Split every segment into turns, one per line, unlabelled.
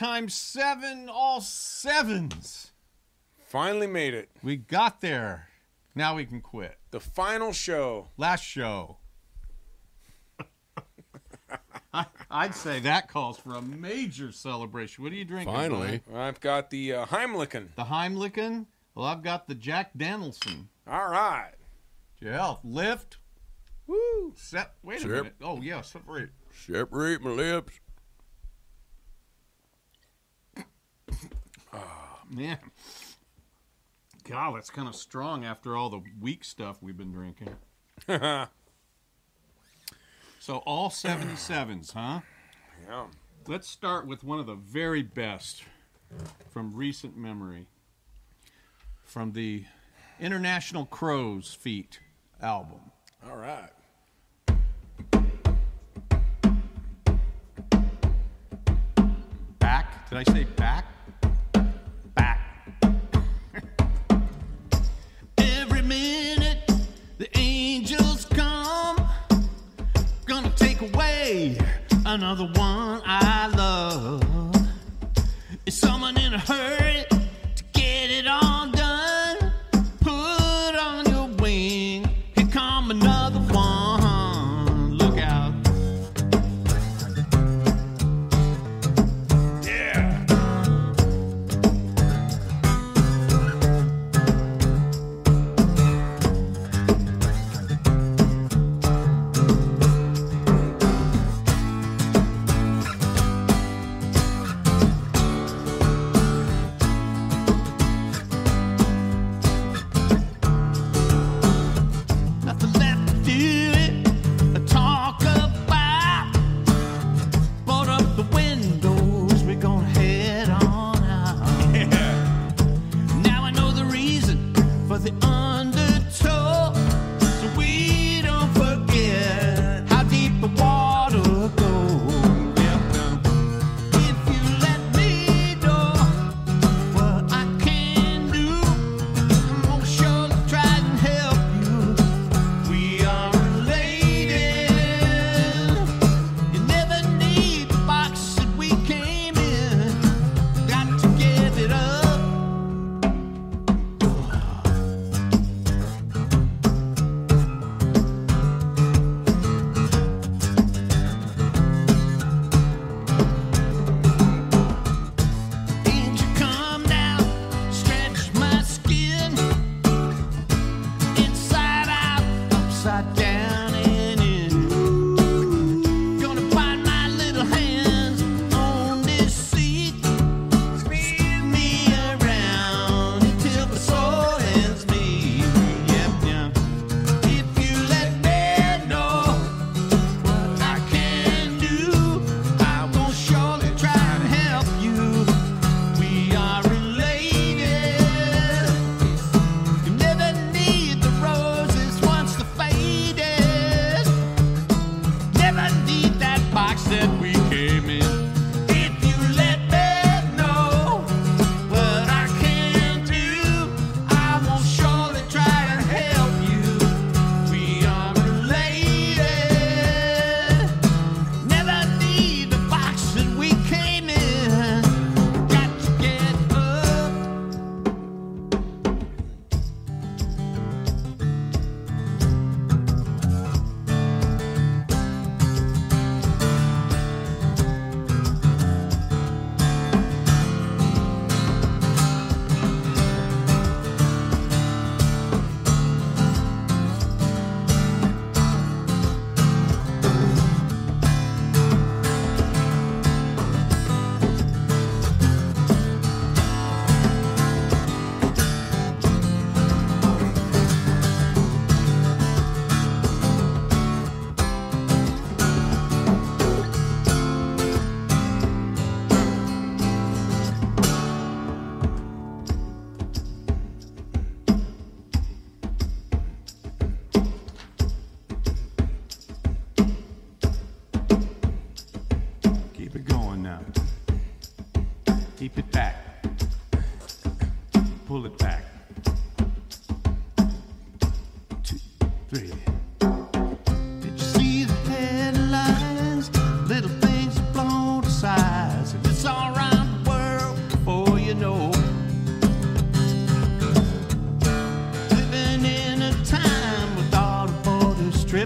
seven times seven, all sevens.
Finally made it.
We got there. Now we can quit.
The final show.
Last show. I, I'd say that calls for a major celebration. What are you drinking?
Finally.
Brian?
I've got the uh, Heimlichen.
The Heimlichen? Well, I've got the Jack Danielson.
All right.
To your health. Lift. Woo. Set. Wait a
Sip.
minute. Oh, yeah. Separate.
Separate my lips.
Oh, man. God, that's kind of strong after all the weak stuff we've been drinking. So all 77s, huh?
Yeah.
Let's start with one of the very best from recent memory. From the International Crow's Feet album.
All right.
Back? Did I say back? Back. Another one I love. Is someone in a hurry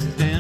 dripping.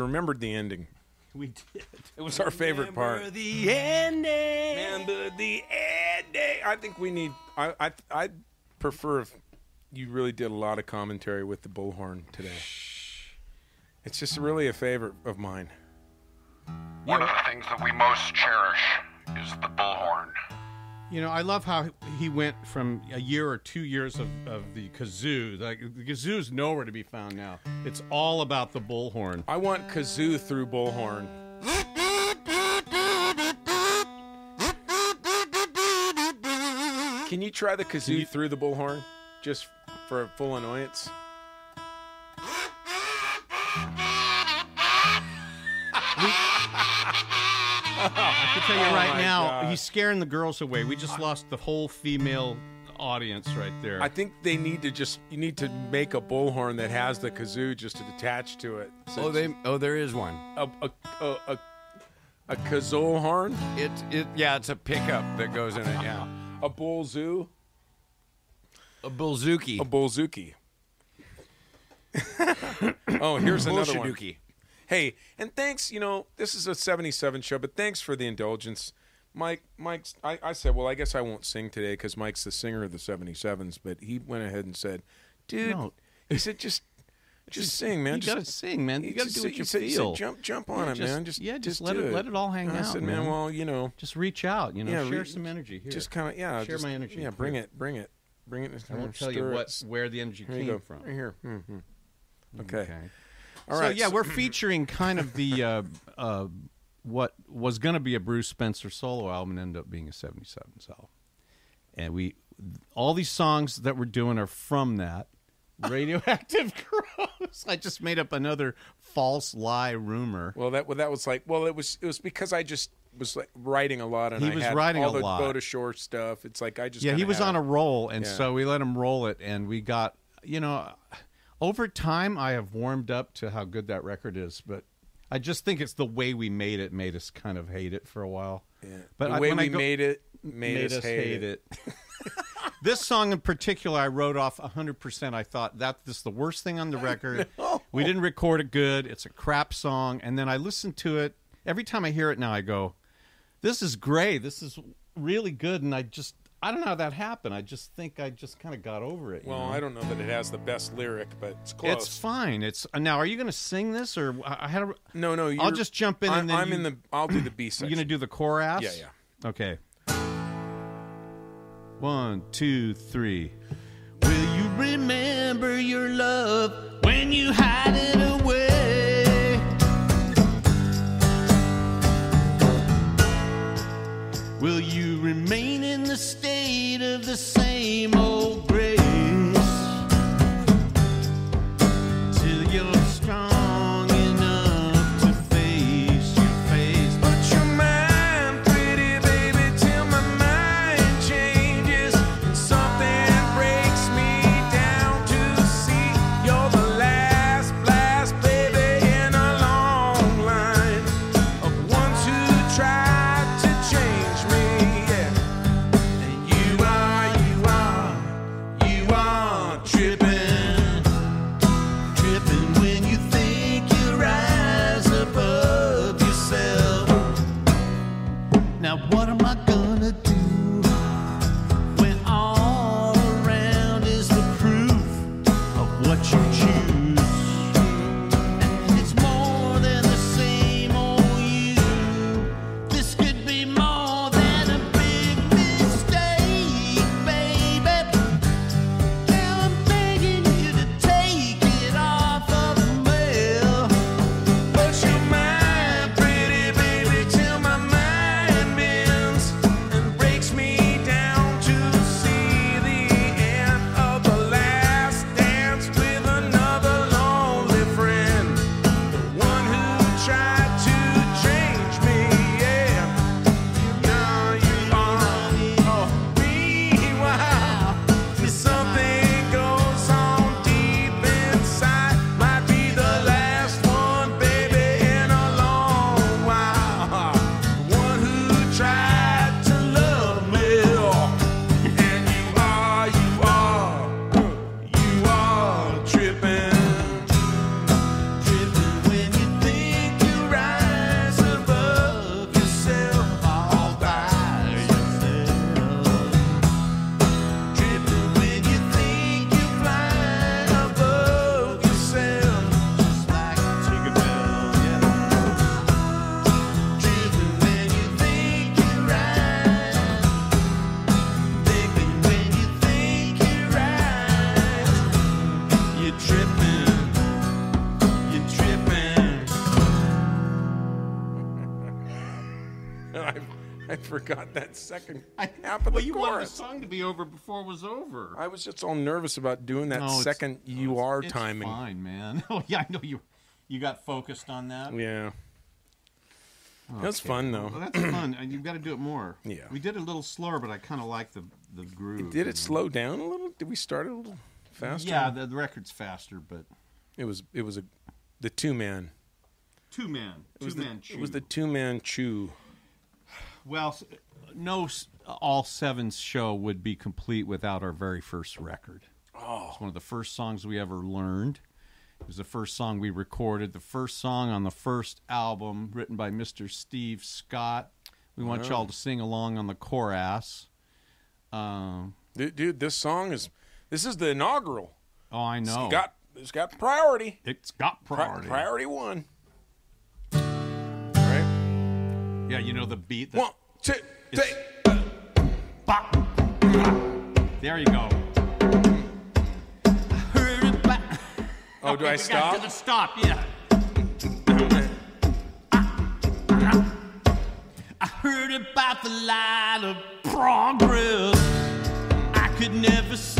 Remembered the ending.
We did.
It was our favorite part.
The ending.
Remember the ending. I think we need. I I I prefer if you really did a lot of commentary with the bullhorn today. It's just really a favorite of mine.
One of the things that we most cherish is the bullhorn.
You know, I love how he went from a year or two years of, of the kazoo. Like the kazoo's nowhere to be found now. It's all about the bullhorn.
I want kazoo through bullhorn. Can you try the kazoo through the bullhorn, just for full annoyance?
I can tell you oh right
Oh
now,
God.
he's scaring the girls away. We just lost the whole female audience right there.
I think they need to just you need to make a bullhorn that has the kazoo just attached to it. So
Oh, they. Oh, there is one.
a a a, a, a kazoo horn,
It. It. Yeah, it's a pickup that goes in it. Yeah.
a bull zoo,
A bullzuki.
a bullzuki. oh, here's another one. Hey, and thanks. You know, this is a '77 show, but thanks for the indulgence, Mike. Mike's. I, I said, well, I guess I won't sing today because Mike's the singer of the '77s. But he went ahead and said, dude,
No.
he said, just, just sing, man.
you
just,
gotta sing, man. You gotta do what you
said- he said,
feel.
jump, jump on
Yeah,
it,
just-
man. Just,
yeah, just
just
let
do
it- let it all hang
And I
out,
said,
man.
well, you know,
Just reach out, you know,
yeah,
share
re-
some energy here.
Just kind of, yeah,
Share
just-
my energy.
Yeah, bring
Here.
it, bring it, bring it.
I won't tell you what where the energy came
go.
from.
Right here. hmm Okay.
Okay.
All
so
right.
yeah, we're featuring kind of the uh, uh, what was going to be a Bruce Spencer solo album and ended up being a '77 album. And we all these songs that we're doing are from that. Radioactive Gross. I just made up another false lie rumor.
Well, that well, that was like well, it was it was because I just was like writing a lot and
He
I
was writing
all
a
the
lot.
boat ashore stuff. It's like I just
yeah, he was on a roll, and
Yeah.
so we let him roll it, and we got you know, over time I have warmed up to how good that record is, but I just think it's the way we made it made us kind of hate it for a while.
Yeah.
But
the
I-
way we
go-
made it made, us, hate, it.
this song in particular, I wrote off 100%. I thought that this is the worst thing on the record. We didn't record it good. It's a crap song. And then I listened to it. Every time I hear it now, I go, this is great. This is really good. And I just, I don't know how that happened. I just think I just kind of got over it. you
Well,
know?
I don't know that it has the best lyric, but it's close.
It's fine. It's uh, now. Are you going to sing this, or I I had? A,
no, no.
I'll just jump in
I'm,
and then
I'm
you-
in the. I'll do the B section.
you going to do the chorus?
Yeah, yeah.
Okay. One, two, three. Will you remember your love when you hide it away? Will you remain the same old
second
I,
of
well,
the
you wanted the
chorus.
song to be over before it was over.
I was just all nervous about doing that
No, it's-
second UR
it's
timing.
fine, man. Oh yeah, I know you. You got focused on that.
Yeah. That's fun though.
Well, that's fun. and You've got to do it more.
Yeah.
We did it a little slower, but I kind of like the the groove.
Did it slow down a little? Did we start a little faster?
Yeah, the, the record's faster, but
It was. It was a, the two man.
two man,
It was
two
the,
man.
It was the two man chew.
well, s- no, all sevens show would be complete without our very first record. Oh, it's one of the first songs we ever learned. It was the first song we recorded, the first song on the first album written by Mr. Steve Scott. We want y'all to sing along on the chorus. Um,
Dude, dude, this song is. This is the inaugural.
oh, I know.
It's got. It's got priority.
it's got
Pri-
priority.
priority one. Right.
Yeah, you know the beat. The,
One, two, three.
Bop. There you go. Heard it back.
Oh, do I stop?
To the stop, yeah. I heard about the light of progress. I could never see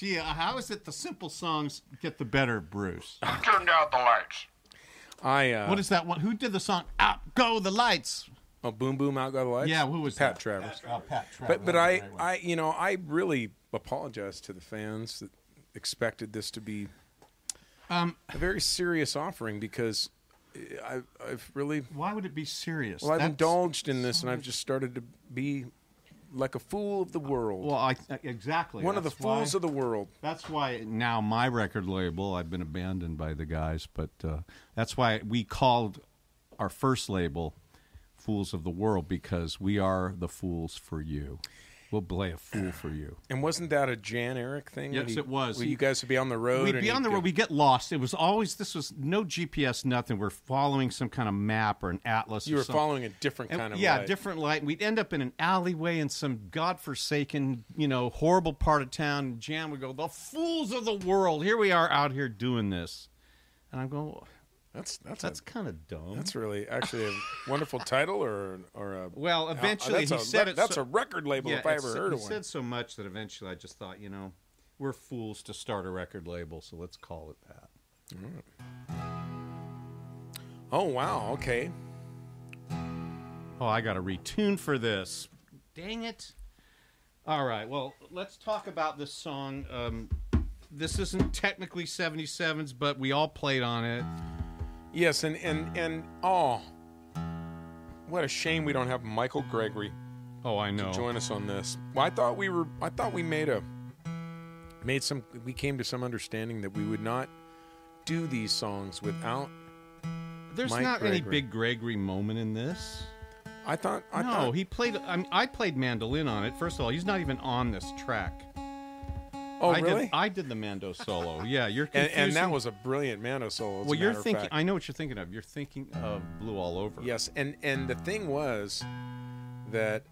Gee, uh, how is it the simple songs get the better, Bruce?
Who turned out the lights?
I uh,
What is that one? Who did the song "Out Go the Lights"?
oh boom boom out go the lights?
Yeah, who was
Pat
that?
Travers.
Oh, Pat Travers.
But but
That was
I
a great one.
I you know I really apologize to the fans that expected this to be
Um,
a very serious offering because I I've really
why would it be serious?
well I've
That's-
indulged in this and I've just started to be like a fool of the world.
Well, I exactly
One of the
That's
fools
why-
of the world.
That's why now my record label, I've been abandoned by the guys, but uh, that's why we called our first label Fools of the World because we are the fools for you. We'll play a fool for you.
And wasn't that a Jan Eric thing?
Yes,
he-
it was. He-
you guys would be on the road.
We'd be on the
go-
road. We get lost. It was always this was no GPS, nothing. We're following some kind of map or an atlas.
You were
something.
following a different
And-
kind of
yeah,
light.
different light. We'd end up in an alleyway in some godforsaken, you know, horrible part of town. And Jan would go, "The fools of the world! Here we are out here doing this," and I'm going,
That's that's
"That's kind of dumb."
that's really actually a wonderful title or or a
well, eventually
that's
he
a,
said
that-
it.
That's
so-
a record label
yeah,
if I ever heard
he
of one.
He said so much that eventually I just thought, you know, we're fools to start a record label, so let's call it that.
Oh wow, okay.
Oh, I got to retune for this. Dang it. All right, well, let's talk about this song. Um, this isn't technically 77s, but we all played on it.
Yes, and and and oh, what a shame we don't have Michael Gregory
Oh, I know.
join us on this. Well, I thought we were. I thought we made a made some. We came to some understanding that we would not do these songs without.
There's
Mike
not any big Gregory moment in this.
I thought. I
no,
thought,
he played. I, mean, I played mandolin on it. First of all, he's not even on this track.
Oh,
I
really?
Did, I did the mando solo. Yeah, you're
and,
confusing.
and that was a brilliant mando solo. as a
well. You're
matter of
thinking.
fact.
I know what you're thinking of. You're thinking of Blue All Over.
Yes, and and the thing was that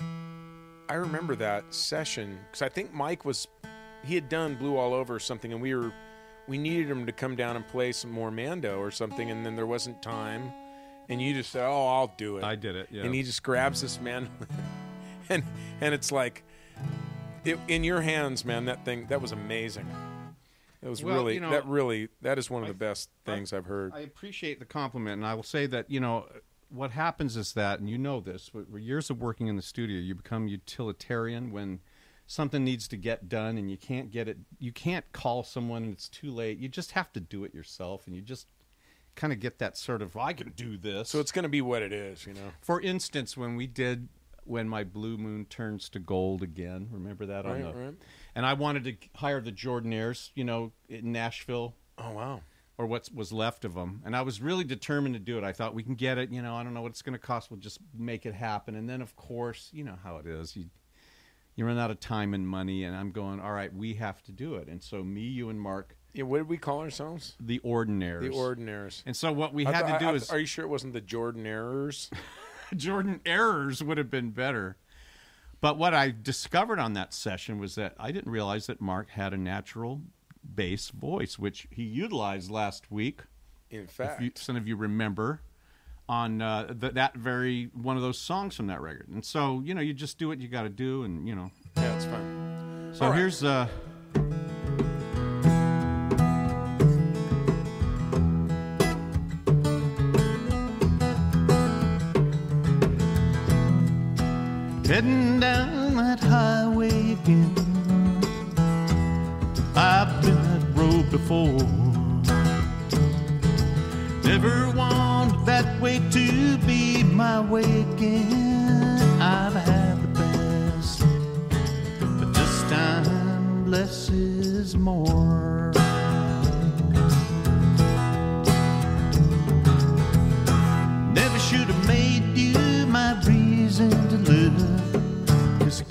I remember that session because I think Mike was he had done Blue All Over or something, and we were we needed him to come down and play some more Mando or something, and then there wasn't time, and you just said, "Oh, I'll do it."
I did it. Yeah.
and he just grabs this man, and and it's like it, in your hands, man. That thing that was amazing. It was
Well,
really
you know,
that really that is one of
I-
the best things I've heard.
I appreciate the compliment, and I will say that you know what happens is that, and you know this, years of working in the studio, you become utilitarian when something needs to get done, and you can't get it. You can't call someone, and it's too late. You just have to do it yourself, and you just kind of get that sort of I can do this.
so it's going to be what it is, you know.
for instance, when we did when my blue moon turns to gold again, remember that on
Right,
the,
right.
and I wanted to hire the Jordanaires, you know, in Nashville
Oh wow.
or what was left of them. And I was really determined to do it. I thought we can get it. You know, I don't know what it's going to cost. We'll just make it happen. And then, of course, you know how it is. You you run out of time and money. And I'm going, all right, we have to do it. And so me, you, and Mark,
Yeah, what did we call ourselves?
the Ordinaires.
The Ordinaires.
And so what we had to do
I-
is
Are you sure it wasn't the Jordan Errors?
Jordan errors would have been better. But what I discovered on that session was that I didn't realize that Mark had a natural bass voice, which he utilized last week.
In
if
fact,
you, some of you remember on uh, th- that very one of those songs from that record. And so, you know, you just do what you got to do, and you know.
yeah, it's fine.
So
right.
here's uh, heading down that highway again. I've been that road before. Never wanted that way to be my way again. I've had the best, but this time less is more. Never should have made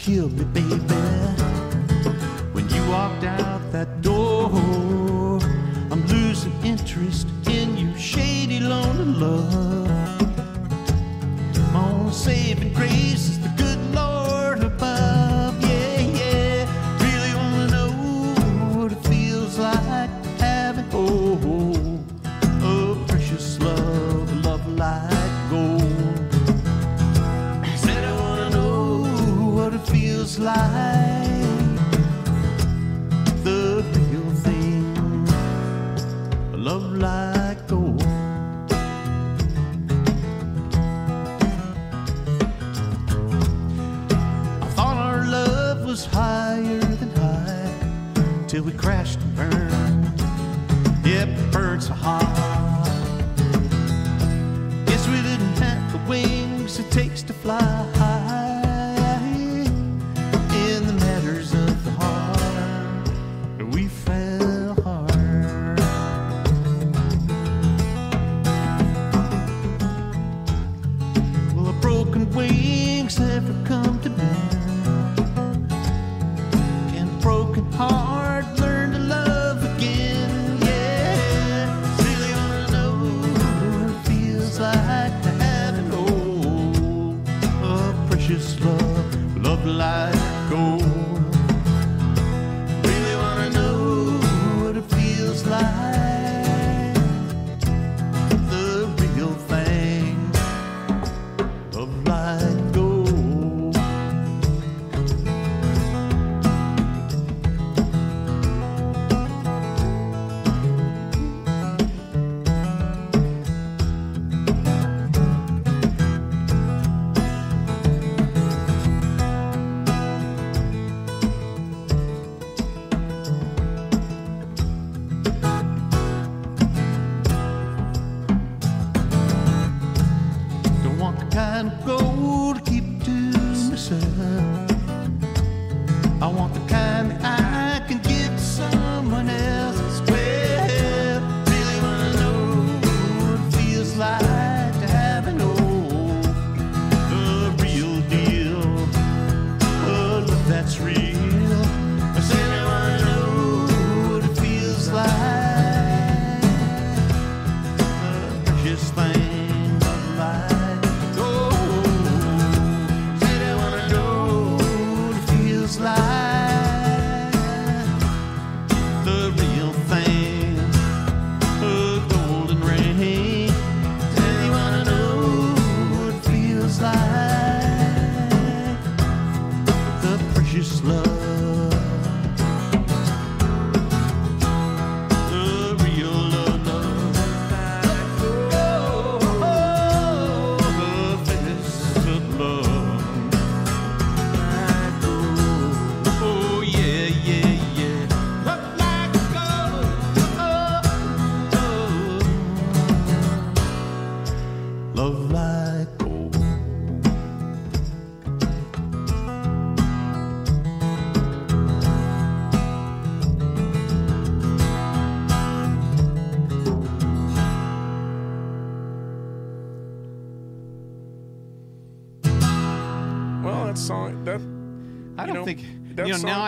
killed me, baby. When you walked out that door, I'm losing interest in you, shady, lonely love. My only saving grace the real thing. A love like gold. I thought our love was higher than high till we crashed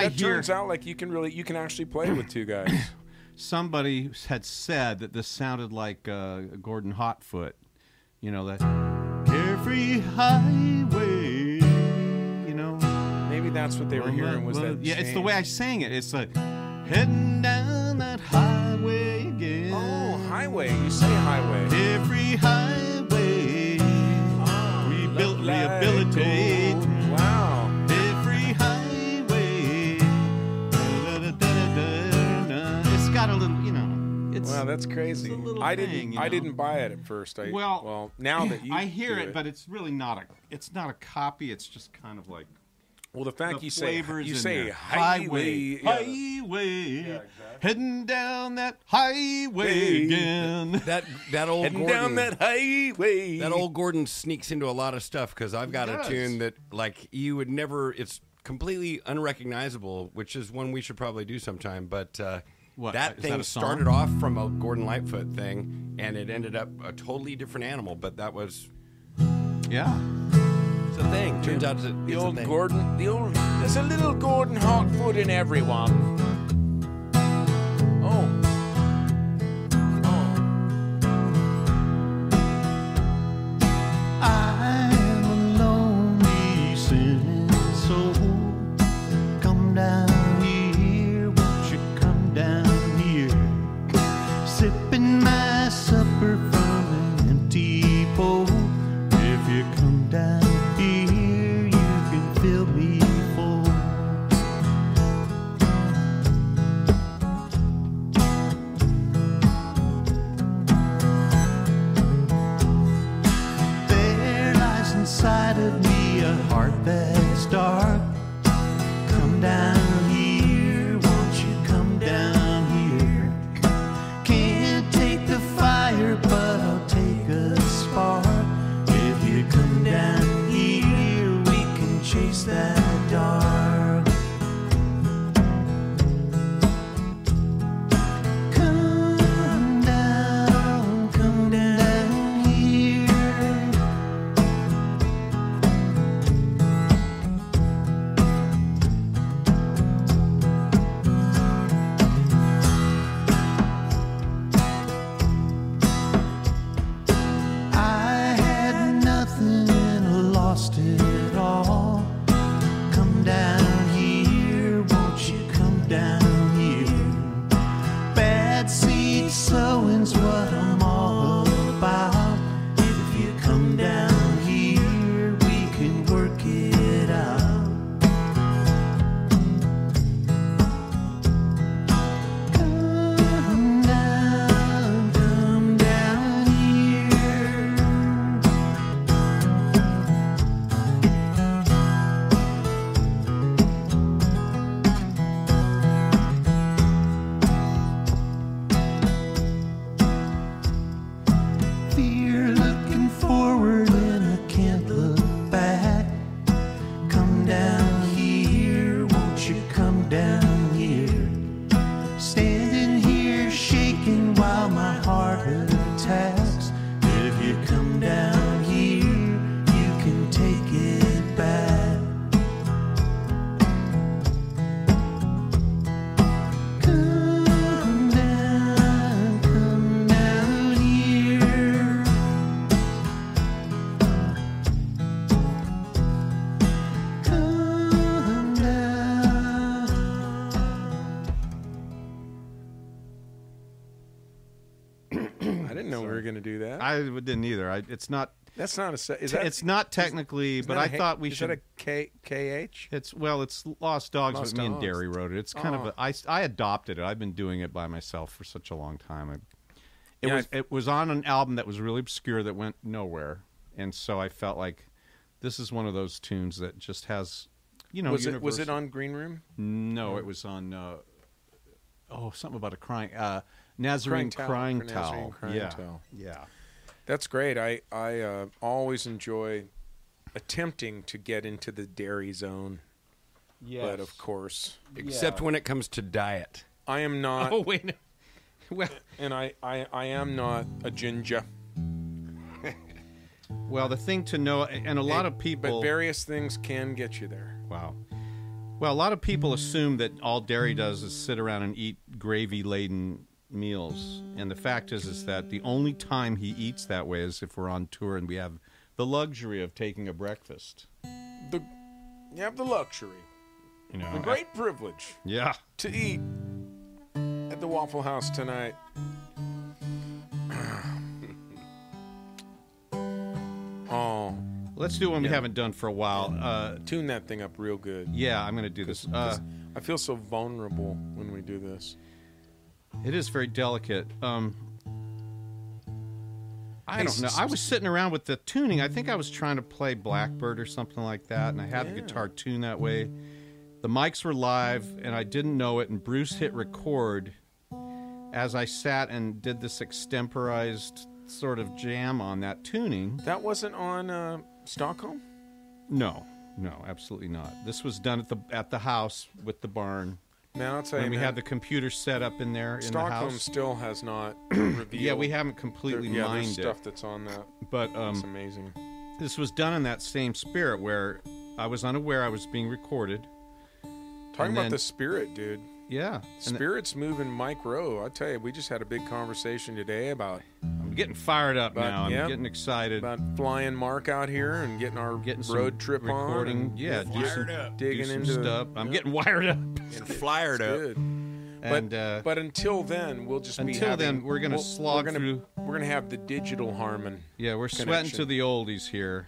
that you know.
song,
now I
that
hear
turns out like you can really you can actually play with two guys.
somebody had said that this sounded like uh, Gordon Hotfoot. You know that carefree highway. You know.
Maybe that's what they were hearing was that.
yeah, it's the way I sang it. It's like heading down that highway again.
Oh, highway. You say highway.
Every highway we built
Like
rehabilitate.
Wow, that's crazy.
a little
I didn't.
thing, you
I didn't buy it at first. I,
Well,
well, now that you,
I hear
do
it, but it's really not a. It's not a copy. It's just kind of like
well, the fact
the
you say you say
there.
highway, yeah.
highway, heading down that highway
Hey.
again.
That that old
heading
Gordon,
down that highway.
that old Gordon sneaks into a lot of stuff because I've got a
does.
tune that like you would never. It's completely unrecognizable, which is one we should probably do sometime. But uh,
What,
that uh,
is
thing
that
started off from a Gordon Lightfoot thing, and it ended up a totally different animal. But that was
Yeah.
it's a thing. Turns out it's a,
The
it's a
old
thing.
Gordon, the old. There's a little Gordon Hotfoot in everyone.
I,
it's not.
That's not a. Is that?
it's not technically,
is
but
that
I
a
thought we
is
should.
that a K KH?
It's well, it's Lost Dogs,
Lost
but me and. Derri wrote it. It's kind of
Oh.
a, I, I adopted it. I've been doing it by myself for such a long time. I, it
Yeah,
was
I-
it was on an album that was really obscure that went nowhere, and so I felt like this is one of those tunes that just has, you know,
was it was it on Green Room?
No, it was on. Uh, oh, something about a crying uh, Nazarene
Crying
crying,
Towel,
towel.
Nazarene Crying
yeah,
Towel.
yeah.
That's great. I I uh, always enjoy attempting to get into the dairy zone, but of course,
Except when it comes to diet.
I am not,
Oh wait. Well,
and I, I I am not a ginger.
well, the thing to know, and a lot of people.
But various things can get you there.
Wow. Well, a lot of people assume that all Derri does is sit around and eat gravy laden meals. And the fact is is that the only time he eats that way is if we're on tour and we have the luxury of taking a breakfast.
The you have the luxury,
You know.
the great privilege
Yeah.
to eat at the Waffle House tonight. oh,
Let's do one we haven't done for a while. Uh,
tune that thing up real good.
yeah, I'm going to do this. Uh,
I feel so vulnerable when we do this.
It is very delicate. Um, I don't know. I was sitting around with the tuning. I think I was trying to play Blackbird or something like that, and I had the guitar tuned that way. The mics were live, and I didn't know it. And Bruce hit record as I sat and did this extemporized sort of jam on that tuning.
That wasn't on uh, Stockholm.
No, no, absolutely not. This was done at the at the house with the barn
Man, I'll tell
when
you,
we
man,
had the computer set up in there in the
Stockholm
house.
still has not revealed.
Yeah, we haven't completely
there, yeah,
mined
there's
it,
stuff that's on that.
but
It's
um,
amazing.
this was done in that same spirit where I was unaware I was being recorded.
Talking about
then-
the spirit, dude.
Yeah, and
Spirits moving Mike Roe. I tell you, we just had a big conversation today about
I'm getting fired up
But,
now. I'm
yeah,
getting excited.
about flying Mark out here and getting our
getting some
road trip
recording.
on.
yeah, do some,
up.
do
digging
some
into
stuff. I'm
yeah,
getting wired up.
And flyered up.
good.
And
but,
uh,
but until then, we'll just be
until
having-
then, we're gonna
we'll-
slog
we're gonna,
through-
We're gonna have the digital Harmon.
yeah, we're sweating to the oldies here.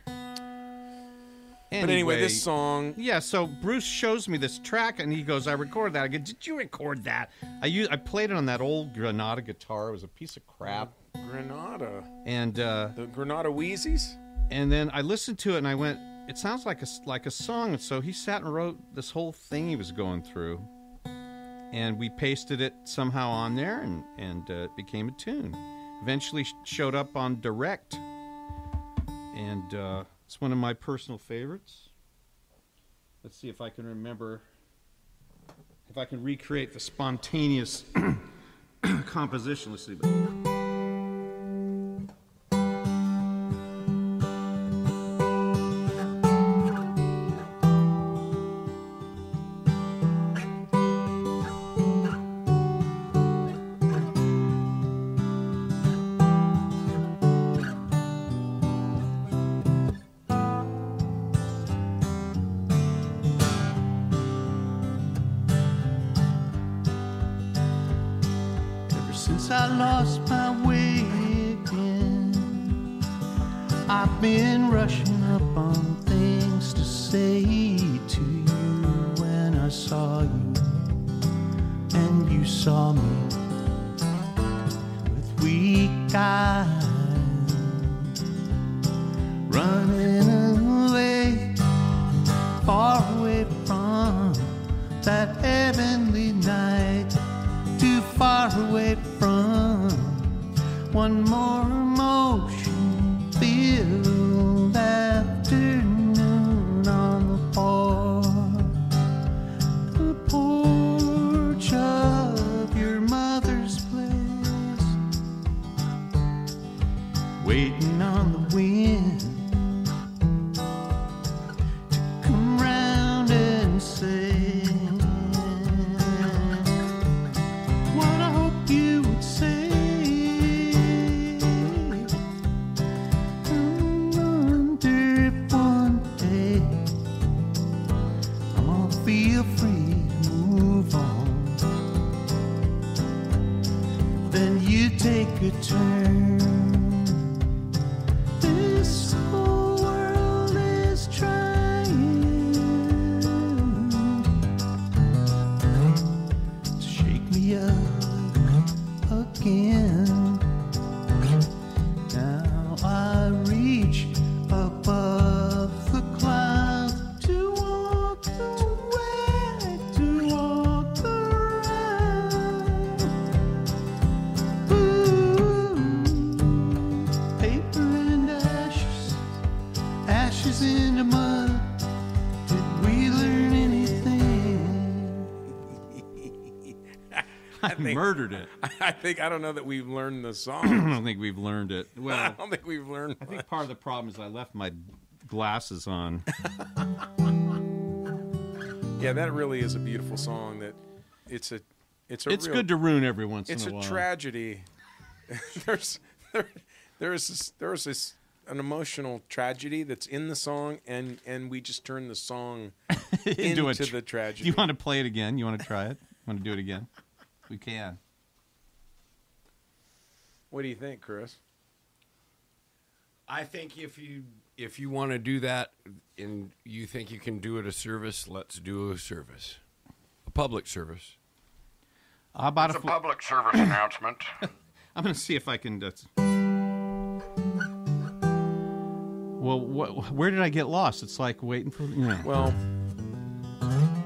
But anyway, this song.
Yeah, so Bruce shows me this track and he goes, "I recorded that." I go, "Did you record that?" I I played it on that old Granada guitar. It was a piece of crap.
Granada.
And uh,
The Granada Wheezies?
and then I listened to it and I went, it sounds like a like a song. And So he sat and wrote this whole thing he was going through, and we pasted it somehow on there, and and uh, it became a tune. Eventually showed up on Direct, and uh, it's one of my personal favorites. Let's see if I can remember. If I can recreate the spontaneous composition. Let's see. Murdered it.
I think I don't know that we've learned the song.
I don't think we've learned it. Well, I
don't think we've learned.
I think part of the problem is I left my glasses on.
Yeah, that really is a beautiful song. That it's a it's a
It's
real,
good to ruin every once in a,
a
while.
It's a tragedy. there's there there is this, there is this an emotional tragedy that's in the song, and and we just turn the song
into,
into
tr-
the tragedy.
Do you want to play it again? You want to try it? Want to do it again? We can.
What do you think, Chris?
I think if you if you want to do that and you think you can do it a service, let's do a service, a public service.
How about
It's a
if we,
public service announcement.
I'm going to see if I can. Uh, well, wh- where did I get lost? It's like waiting for. You know.
Well,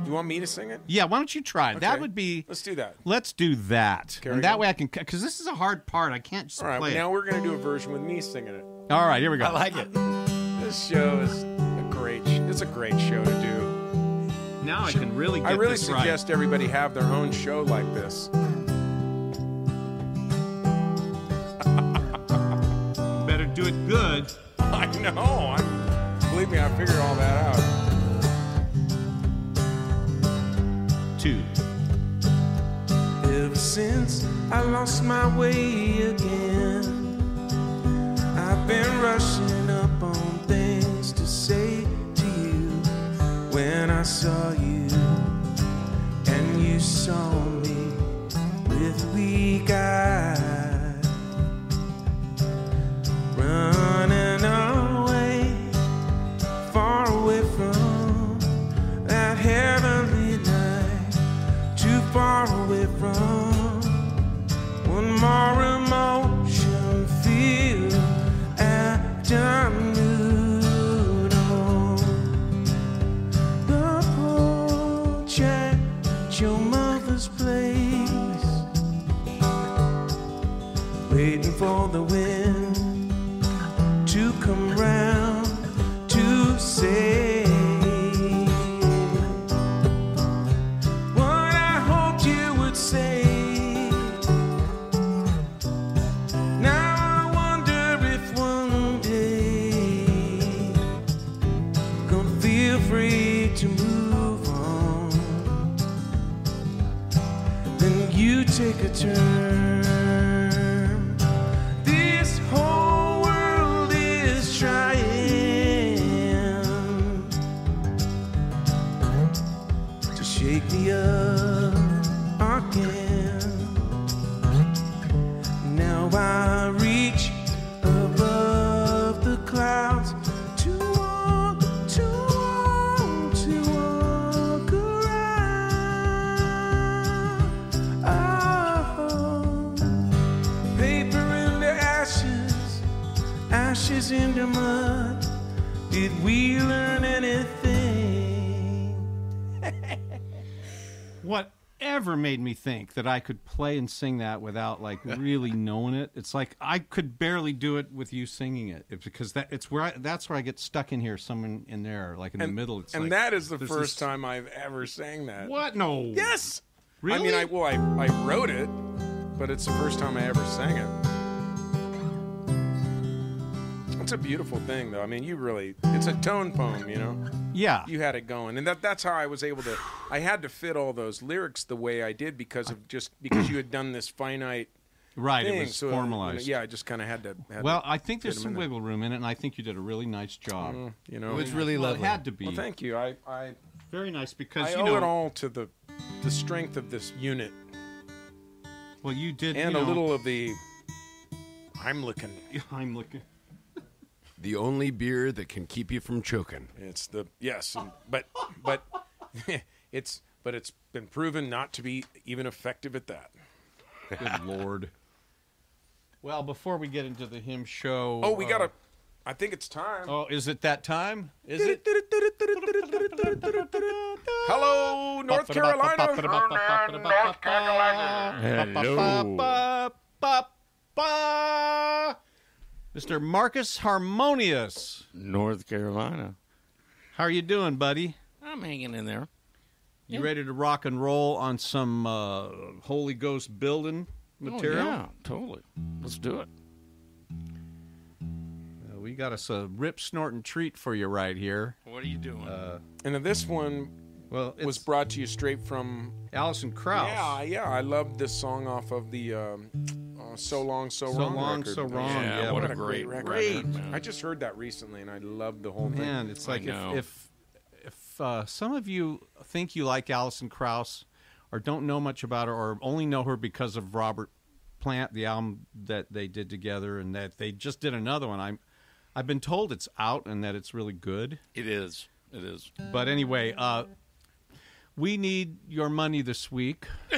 you want me to sing it?
yeah, why don't you try? it? That would be.
Let's do that.
Let's do that,
Carry
and that
on.
way I can. Because this is a hard part. I can't just
All right,
play
now
it.
we're gonna do a version with me singing it.
All right, here we go.
I like it.
This show is a great. It's a great show to do.
now I can really. Get
I really
this right.
suggest everybody have their own show like this.
Better do it good.
I know. I'm, believe me, I figured all that out.
Two.
Ever since I lost my way again, I've been rushing up on things to say to you when I saw you and you saw me with weak eyes.
For the wind to come round to say what I hoped you would say. Now I wonder if one day gonna feel free to move on. Then you take a turn. Shake me up again. Now I reach above the clouds to walk, to walk, to walk around. Oh, paper into ashes, ashes into mud. Did we learn
Whatever made me think that I could play and sing that without like really knowing it? It's like I could barely do it with you singing it. It's because that it's where I, that's where I get stuck in here. Someone in there, like in the middle. It's
and
like,
that is the
this
first time I've ever sang that.
What? No.
Yes. I
Really?
mean, I well, I, I wrote it, but it's the first time I ever sang it. It's a beautiful thing, though. I mean, you really, it's a tone poem, you know?
Yeah.
You had it going. And that that's how I was able to, I had to fit all those lyrics the way I did because of just, because you had done this finite
right.
thing.
It was
so, you know,
formalized.
yeah, I just kind of had to. Had
Well,
to
I think there's some wiggle room in it, and I think you did a really nice job.
Mm-hmm, you know,
It was really
well,
lovely.
it had to be
well, thank you. I, I,
very nice because
I
you
owe
know.
it all to the, the strength of this unit
Well, you did,
and
you
a little of the. I'm looking.
I'm looking.
The only beer that can keep you from choking.
It's the yes, and, but but it's but it's been proven not to be even effective at that.
Good lord. Well, before we get into the hymn show.
Oh, we
uh,
gotta. I think it's time.
Oh, is it that time? Is it?
Hello, North Carolina.
North Carolina.
Mr. Marcus Harmonious.
North Carolina.
How are you doing, buddy?
I'm hanging in there.
You ready to rock and roll on some uh, Holy Ghost building material?
Oh, yeah, totally. Let's do it.
Uh, we got us a rip snorting treat for you right here.
What are you doing?
And this one
Well, it's
was brought to you straight from.
Alison Krauss.
Yeah, yeah. I love this song off of the um, uh, "So Long, So,
So
Wrong"
Long,
record.
So Wrong,
Yeah,
yeah,
what,
what
a
a
great,
great
record.
record.
man.
I just heard that recently, and I love the whole thing.
Man, it's like if if if uh, some of you think you like Alison Krauss or don't know much about her or only know her because of Robert Plant, the album that they did together, and that they just did another one. I'm I've been told it's out and that it's really good.
It is. It is.
But anyway, uh, we need your money this week.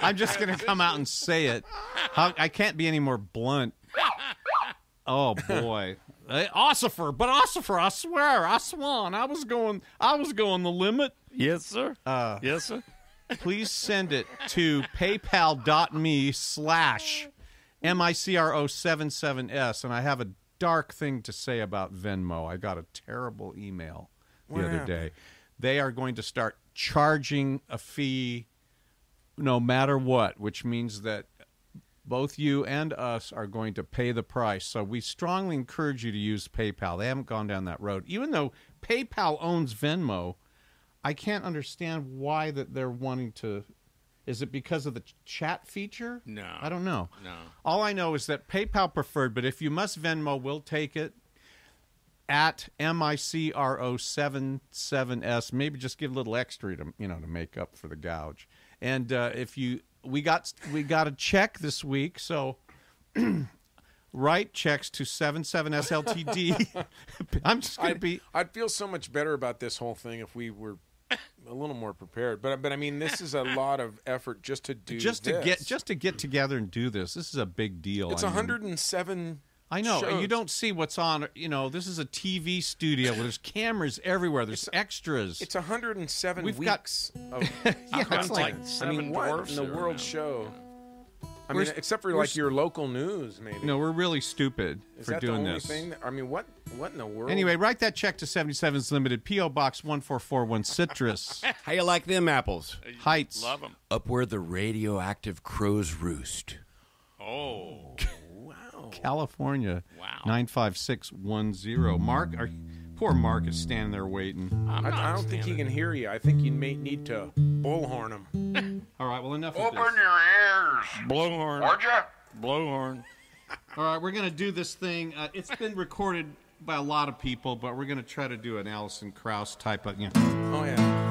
I'm just going to come out and say it. How, I can't be any more blunt. Oh boy, hey, Ossifer, but Ossifer, I swear, I swan, I was going, I was going the limit.
Yes, sir.
Uh,
yes, sir.
Please send it to paypal.me slash MICRO77S. And I have a dark thing to say about Venmo. I got a terrible email the
What
other day. They are going to start charging a fee no matter what, which means that both you and us are going to pay the price. So we strongly encourage you to use PayPal. They haven't gone down that road. Even though PayPal owns Venmo, I can't understand why that they're wanting to. Is it because of the chat feature?
No.
I don't know.
No.
All I know is that PayPal preferred, but if you must Venmo, we'll take it at MICRO77S. Maybe just give a little extra to you know to make up for the gouge. And uh, if you we got we got a check this week, so write checks to 77S Ltd. I'm just gonna
I'd,
be
I'd feel so much better about this whole thing if we were a little more prepared. But but I mean, this is a lot of effort just to do
just to
this.
get just to get together and do this. This is a big deal.
It's
I mean-
107.
I know. and You don't see what's on. You know, this is a TV studio. where There's cameras everywhere. There's extras.
It's 107
We've got-
of
yeah,
I've got
it's like
like
I
seven
mean, what in the world
now.
show? I mean,
We're-
except for like your local news, maybe.
No, we're really stupid
Is
for
that
doing
the only
this.
thing? that- I mean, what what in the world?
Anyway, write that check to 77's Limited, P.O. Box 1441 Citrus
How you like them apples?
Uh, Heights.
Love them.
Up where the radioactive crows roost.
Oh,
California.
Wow.
95610. Mark, are, poor Mark is standing there waiting.
I'm
I,
not
I don't think he
standing
can hear you. I think you may need to bullhorn him.
All right, well, enough of
Open
this.
your ears,
Blowhorn.
would ya?
Blowhorn.
All right, we're going to do this thing. Uh, it's been recorded by a lot of people, but we're going to try to do an Alison Krauss type of. You know.
Oh yeah.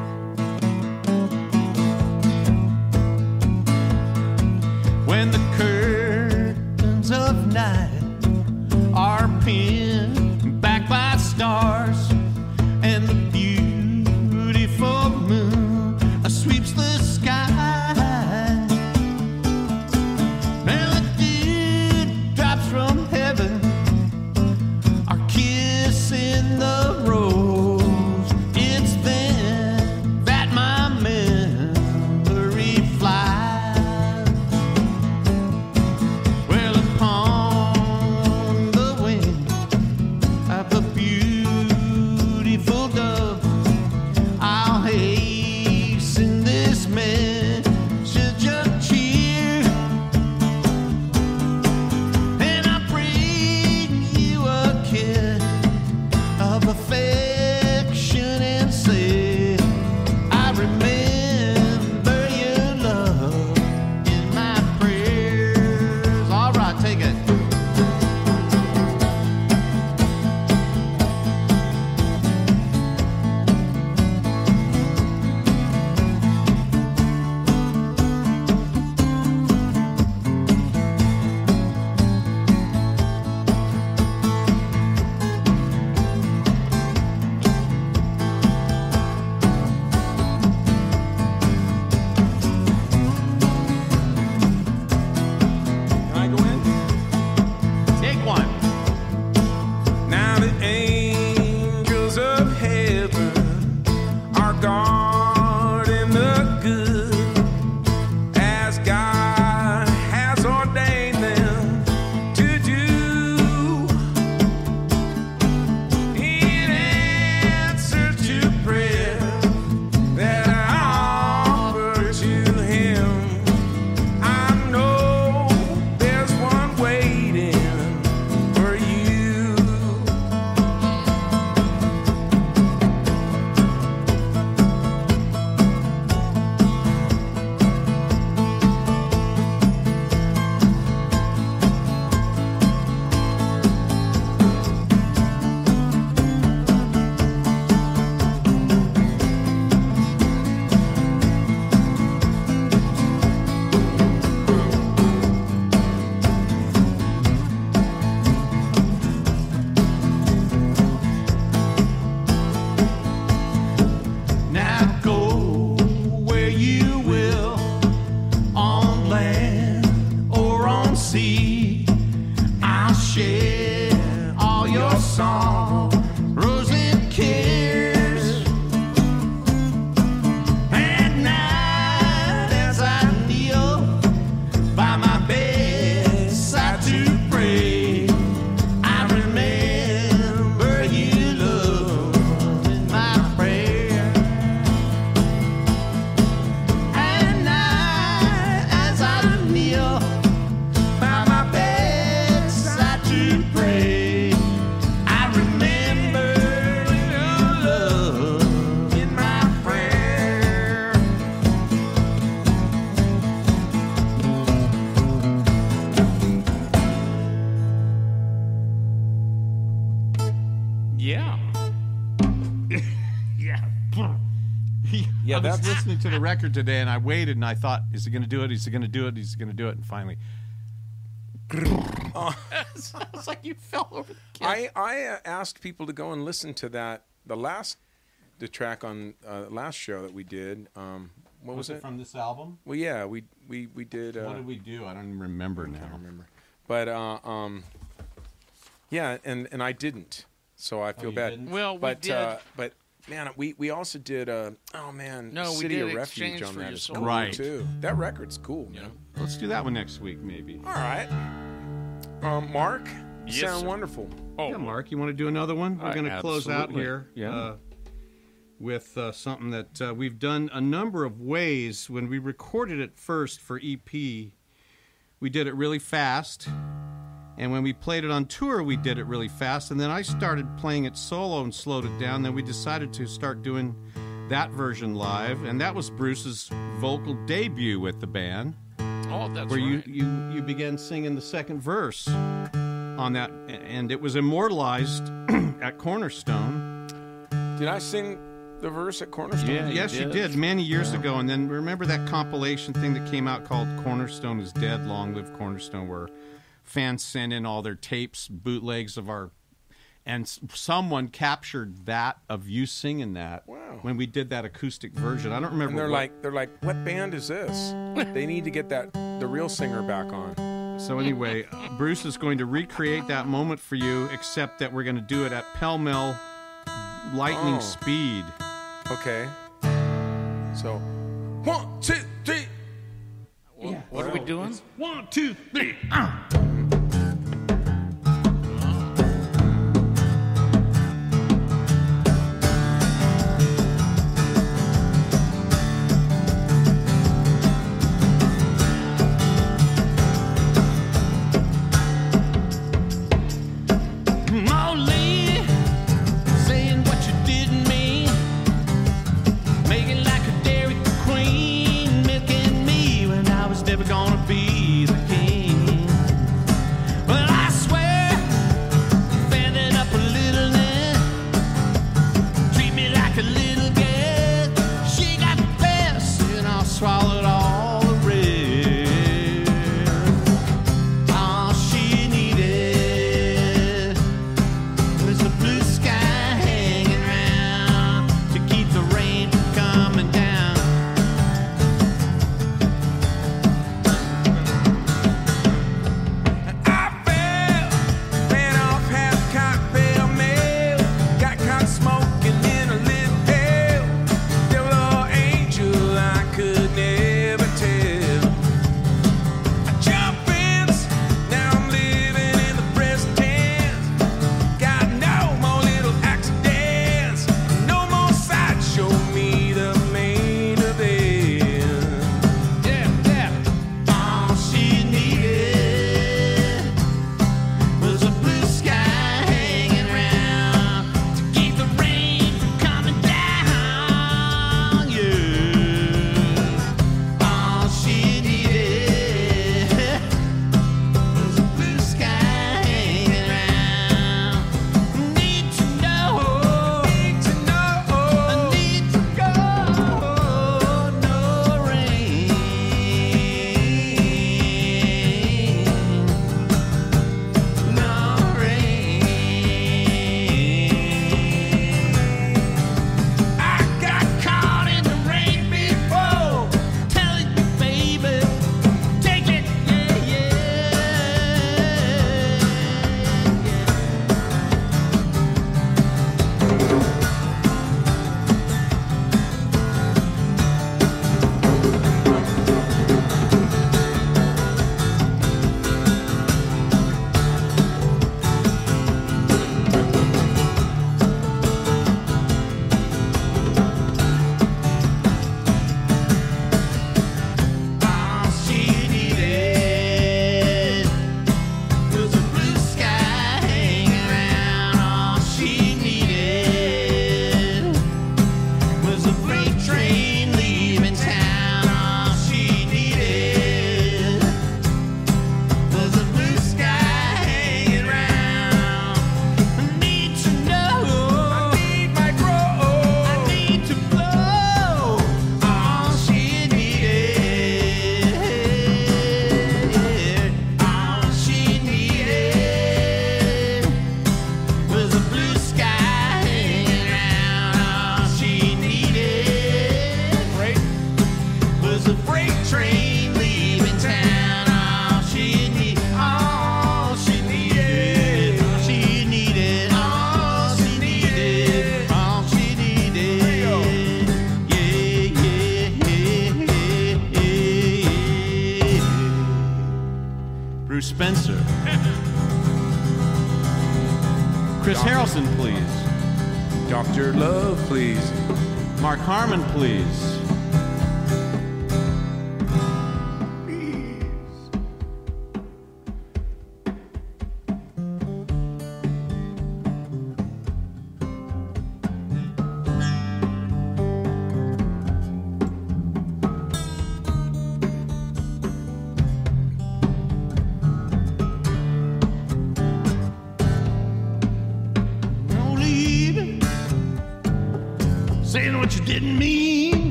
when the curtains night are pinned back by stars or
listening to the record today, and I waited, and I thought, is he going to do it? Is he going to do it? Is he going to do it? And finally,
Sounds like you fell over the kid.
I I uh, asked people to go and listen to that the last the track on uh, last show that we did. Um, what was, it?
from this album?
Well, yeah, we we we did. Uh,
What did we do? I don't even remember now.
I don't remember, but uh, um, yeah, and and I didn't, so I feel
you
bad.
didn't?
Well, we
but
did.
Uh, but man, we we also did. Uh, oh man,
No, we
City
did
of Refuge
Exchange
on
for
that
Your
as
Soul.
well,
Right.
too. That record's cool, man.
Let's do that one next week, maybe.
All right, um, Mark, you
Yes,
sound
sir.
wonderful.
Oh,
Yeah, Mark, you want to do another one? We're going to close out here
Yeah.
uh, with uh, something that uh, we've done a number of ways. When we recorded it first for EP, we did it really fast. And when we played it on tour, we did it really fast. And then I started playing it solo and slowed it down. Then we decided to start doing that version live. And that was Bruce's vocal debut with the band
oh, that's
where
right.
you, you you began singing the second verse on that and it was immortalized at cornerstone
Did I sing the verse at Cornerstone?
Yeah, you
yes you
did.
did many years ago and then remember that compilation thing that came out called cornerstone is dead long live cornerstone where fans sent in all their tapes bootlegs of our and someone captured that of you singing that
Wow.
when we did that acoustic version i don't remember
And they're
what-
like, they're like, what band is this? they need to get that the real singer back on.
So anyway, uh, Bruce is going to recreate that moment for you, except that we're going to do it at pell mell lightning
Oh.
speed.
Okay. So, one, two, three.
What are we doing?
One, two, three.
Molly,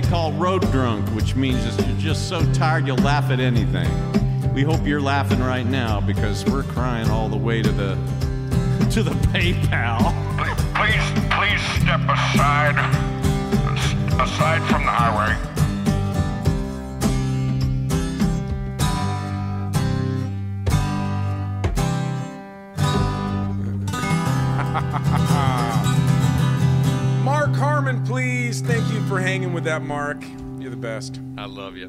they call road drunk, which means you're just so tired you'll laugh at anything. We hope you're laughing right now because we're crying all the way to the to the PayPal.
Please, please step aside. Aside from the highway.
That, Mark. You're the best.
I love you.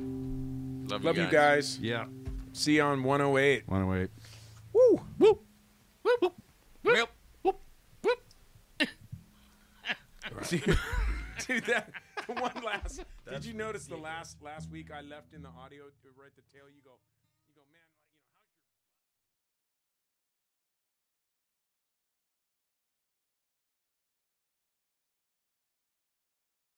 Love,
Love you guys.
Yeah.
See you on 108.
Want to wait?
Woo!
Whoop. Whoop. Whoop.
Well,
Whoop. Whoop.
Dude, that one last. Did you notice the last last week I left in the audio right at the tail? You go.